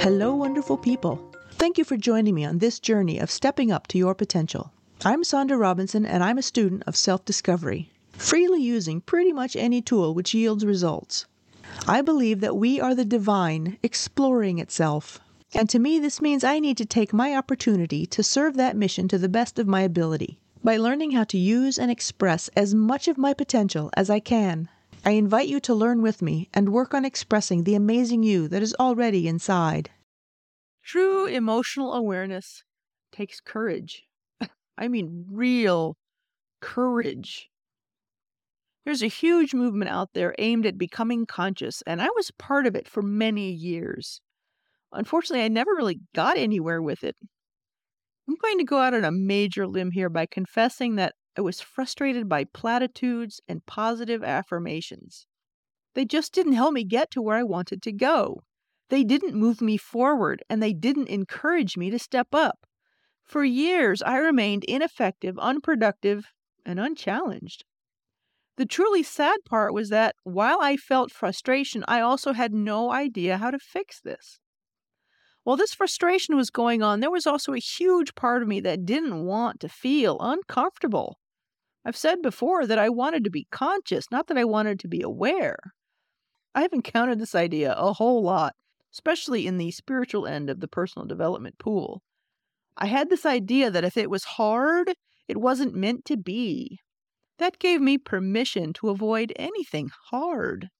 Hello, wonderful people. Thank you for joining me on this journey of stepping up to your potential. I'm Sonda Robinson, and I'm a student of self discovery, freely using pretty much any tool which yields results. I believe that we are the divine exploring itself. And to me, this means I need to take my opportunity to serve that mission to the best of my ability by learning how to use and express as much of my potential as I can. I invite you to learn with me and work on expressing the amazing you that is already inside. True emotional awareness takes courage. I mean, real courage. There's a huge movement out there aimed at becoming conscious, and I was part of it for many years. Unfortunately, I never really got anywhere with it. I'm going to go out on a major limb here by confessing that I was frustrated by platitudes and positive affirmations. They just didn't help me get to where I wanted to go. They didn't move me forward, and they didn't encourage me to step up. For years, I remained ineffective, unproductive, and unchallenged. The truly sad part was that while I felt frustration, I also had no idea how to fix this. While this frustration was going on, there was also a huge part of me that didn't want to feel uncomfortable. I've said before that I wanted to be conscious, not that I wanted to be aware. I've encountered this idea a whole lot, especially in the spiritual end of the personal development pool. I had this idea that if it was hard, it wasn't meant to be. That gave me permission to avoid anything hard.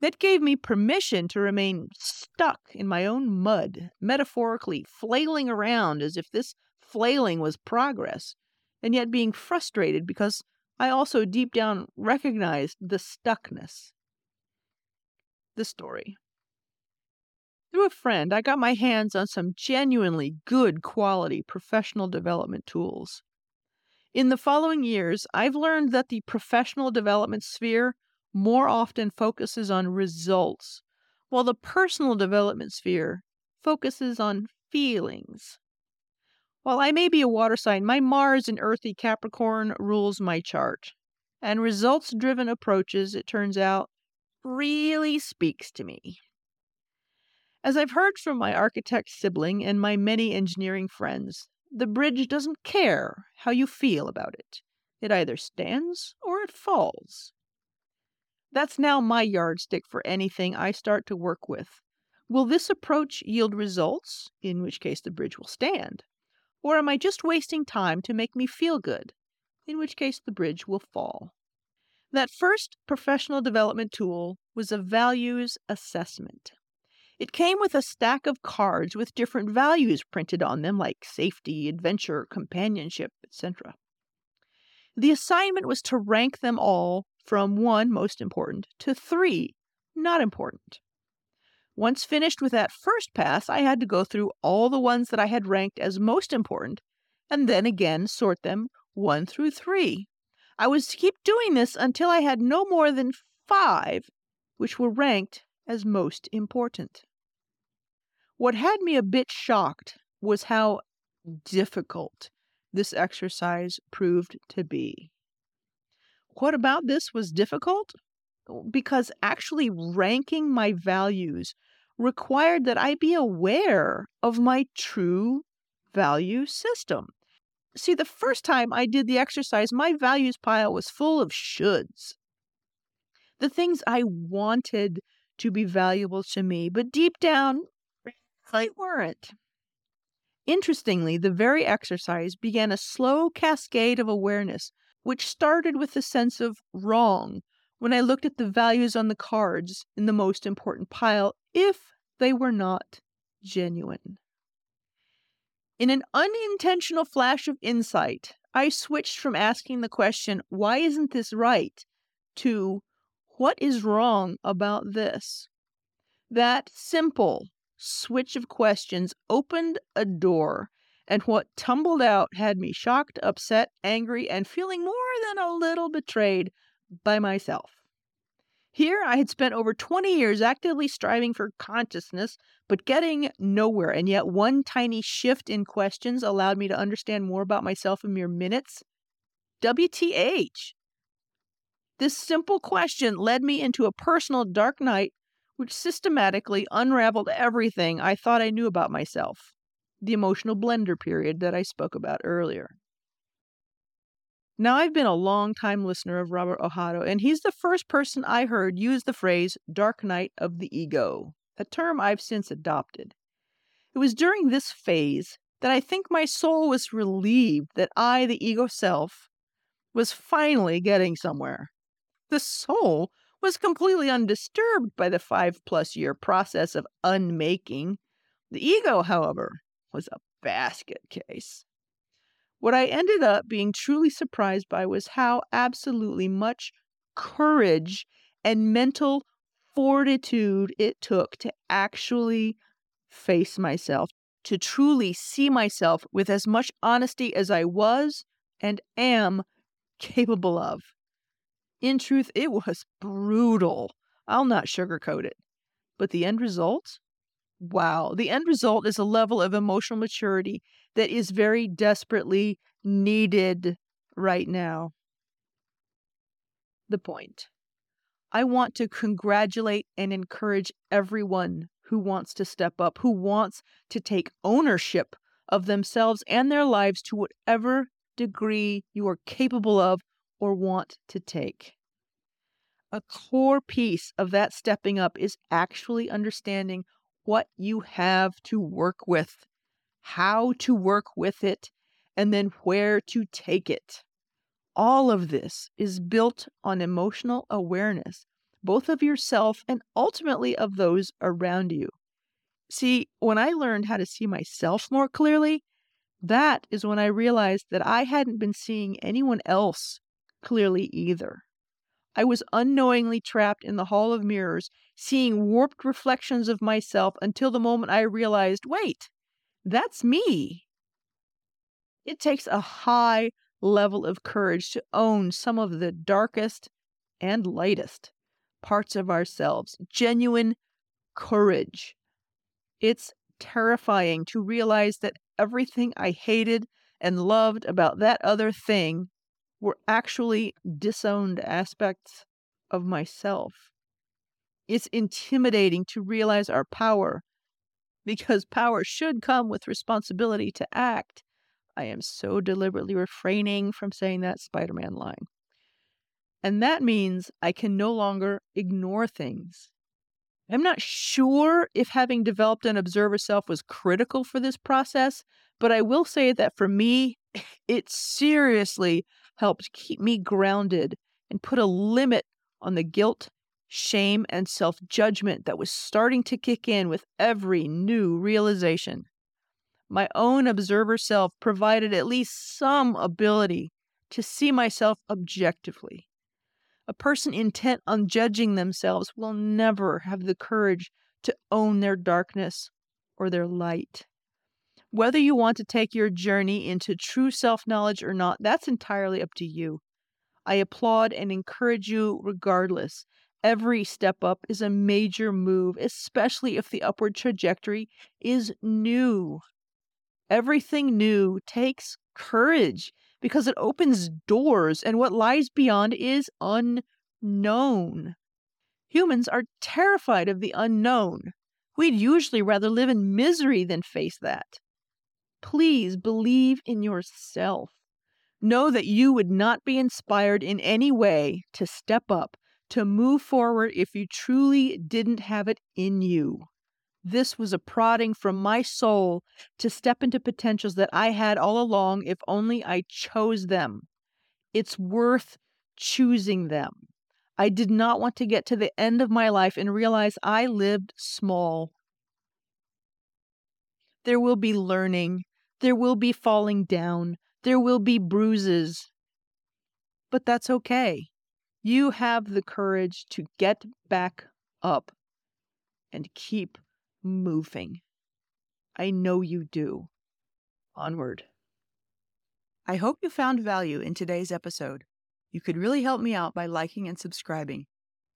That gave me permission to remain stuck in my own mud, metaphorically flailing around as if this flailing was progress, and yet being frustrated because I also deep down recognized the stuckness. The story. Through a friend, I got my hands on some genuinely good quality professional development tools. In the following years, I've learned that the professional development sphere more often focuses on results, while the personal development sphere focuses on feelings. While I may be a water sign, my Mars in earthy Capricorn rules my chart. And results driven approaches, it turns out, really speaks to me. As I've heard from my architect sibling and my many engineering friends, the bridge doesn't care how you feel about it. It either stands or it falls. That's now my yardstick for anything I start to work with. Will this approach yield results, in which case the bridge will stand? Or am I just wasting time to make me feel good, in which case the bridge will fall? That first professional development tool was a values assessment. It came with a stack of cards with different values printed on them, like safety, adventure, companionship, etc. The assignment was to rank them all from one, most important, to three, not important. Once finished with that first pass, I had to go through all the ones that I had ranked as most important and then again sort them one through three. I was to keep doing this until I had no more than five which were ranked as most important. What had me a bit shocked was how difficult this exercise proved to be. What about this was difficult? Because actually ranking my values required that I be aware of my true value system. See, the first time I did the exercise, my values pile was full of shoulds. The things I wanted to be valuable to me, but deep down, they weren't. Interestingly, the very exercise began a slow cascade of awareness which started with the sense of wrong when I looked at the values on the cards in the most important pile if they were not genuine. In an unintentional flash of insight, I switched from asking the question, why isn't this right, to what is wrong about this? That simple switch of questions opened a door and what tumbled out had me shocked, upset, angry, and feeling more than a little betrayed by myself. Here I had spent over 20 years actively striving for consciousness, but getting nowhere, and yet one tiny shift in questions allowed me to understand more about myself in mere minutes. WTH! This simple question led me into a personal dark night which systematically unraveled everything I thought I knew about myself, the emotional blender period that I spoke about earlier. Now, I've been a long time listener of Robert Ohotto, and he's the first person I heard use the phrase dark night of the ego, a term I've since adopted. It was during this phase that I think my soul was relieved that I, the ego self, was finally getting somewhere. The soul was completely undisturbed by the five plus year process of unmaking. The ego, however, was a basket case. What I ended up being truly surprised by was how absolutely much courage and mental fortitude it took to actually face myself, to truly see myself with as much honesty as I was and am capable of. In truth, it was brutal. I'll not sugarcoat it. But the end result? Wow. The end result is a level of emotional maturity that is very desperately needed right now. The point. I want to congratulate and encourage everyone who wants to step up, who wants to take ownership of themselves and their lives to whatever degree you are capable of or want to take. A core piece of that stepping up is actually understanding what you have to work with, how to work with it, and then where to take it. All of this is built on emotional awareness, both of yourself and ultimately of those around you. See, when I learned how to see myself more clearly, that is when I realized that I hadn't been seeing anyone else clearly either. I was unknowingly trapped in the hall of mirrors, seeing warped reflections of myself until the moment I realized wait, that's me. It takes a high level of courage to own some of the darkest and lightest parts of ourselves. Genuine courage. It's terrifying to realize that everything I hated and loved about that other thing were actually disowned aspects of myself. It's intimidating to realize our power because power should come with responsibility to act. I am so deliberately refraining from saying that Spider Man line. And that means I can no longer ignore things. I'm not sure if having developed an observer self was critical for this process, but I will say that for me, it seriously helped keep me grounded and put a limit on the guilt, shame, and self judgment that was starting to kick in with every new realization. My own observer self provided at least some ability to see myself objectively. A person intent on judging themselves will never have the courage to own their darkness or their light. Whether you want to take your journey into true self knowledge or not, that's entirely up to you. I applaud and encourage you regardless. Every step up is a major move, especially if the upward trajectory is new. Everything new takes courage because it opens doors, and what lies beyond is unknown. Humans are terrified of the unknown. We'd usually rather live in misery than face that. Please believe in yourself. Know that you would not be inspired in any way to step up, to move forward if you truly didn't have it in you. This was a prodding from my soul to step into potentials that I had all along if only I chose them. It's worth choosing them. I did not want to get to the end of my life and realize I lived small. There will be learning, there will be falling down. There will be bruises. But that's okay. You have the courage to get back up and keep moving. I know you do. Onward. I hope you found value in today's episode. You could really help me out by liking and subscribing.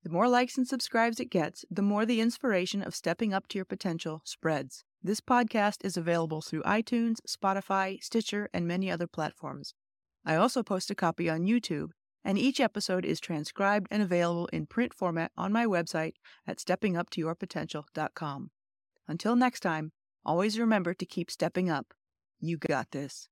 The more likes and subscribes it gets, the more the inspiration of stepping up to your potential spreads. This podcast is available through iTunes, Spotify, Stitcher, and many other platforms. I also post a copy on YouTube, and each episode is transcribed and available in print format on my website at steppinguptoyourpotential.com. Until next time, always remember to keep stepping up. You got this.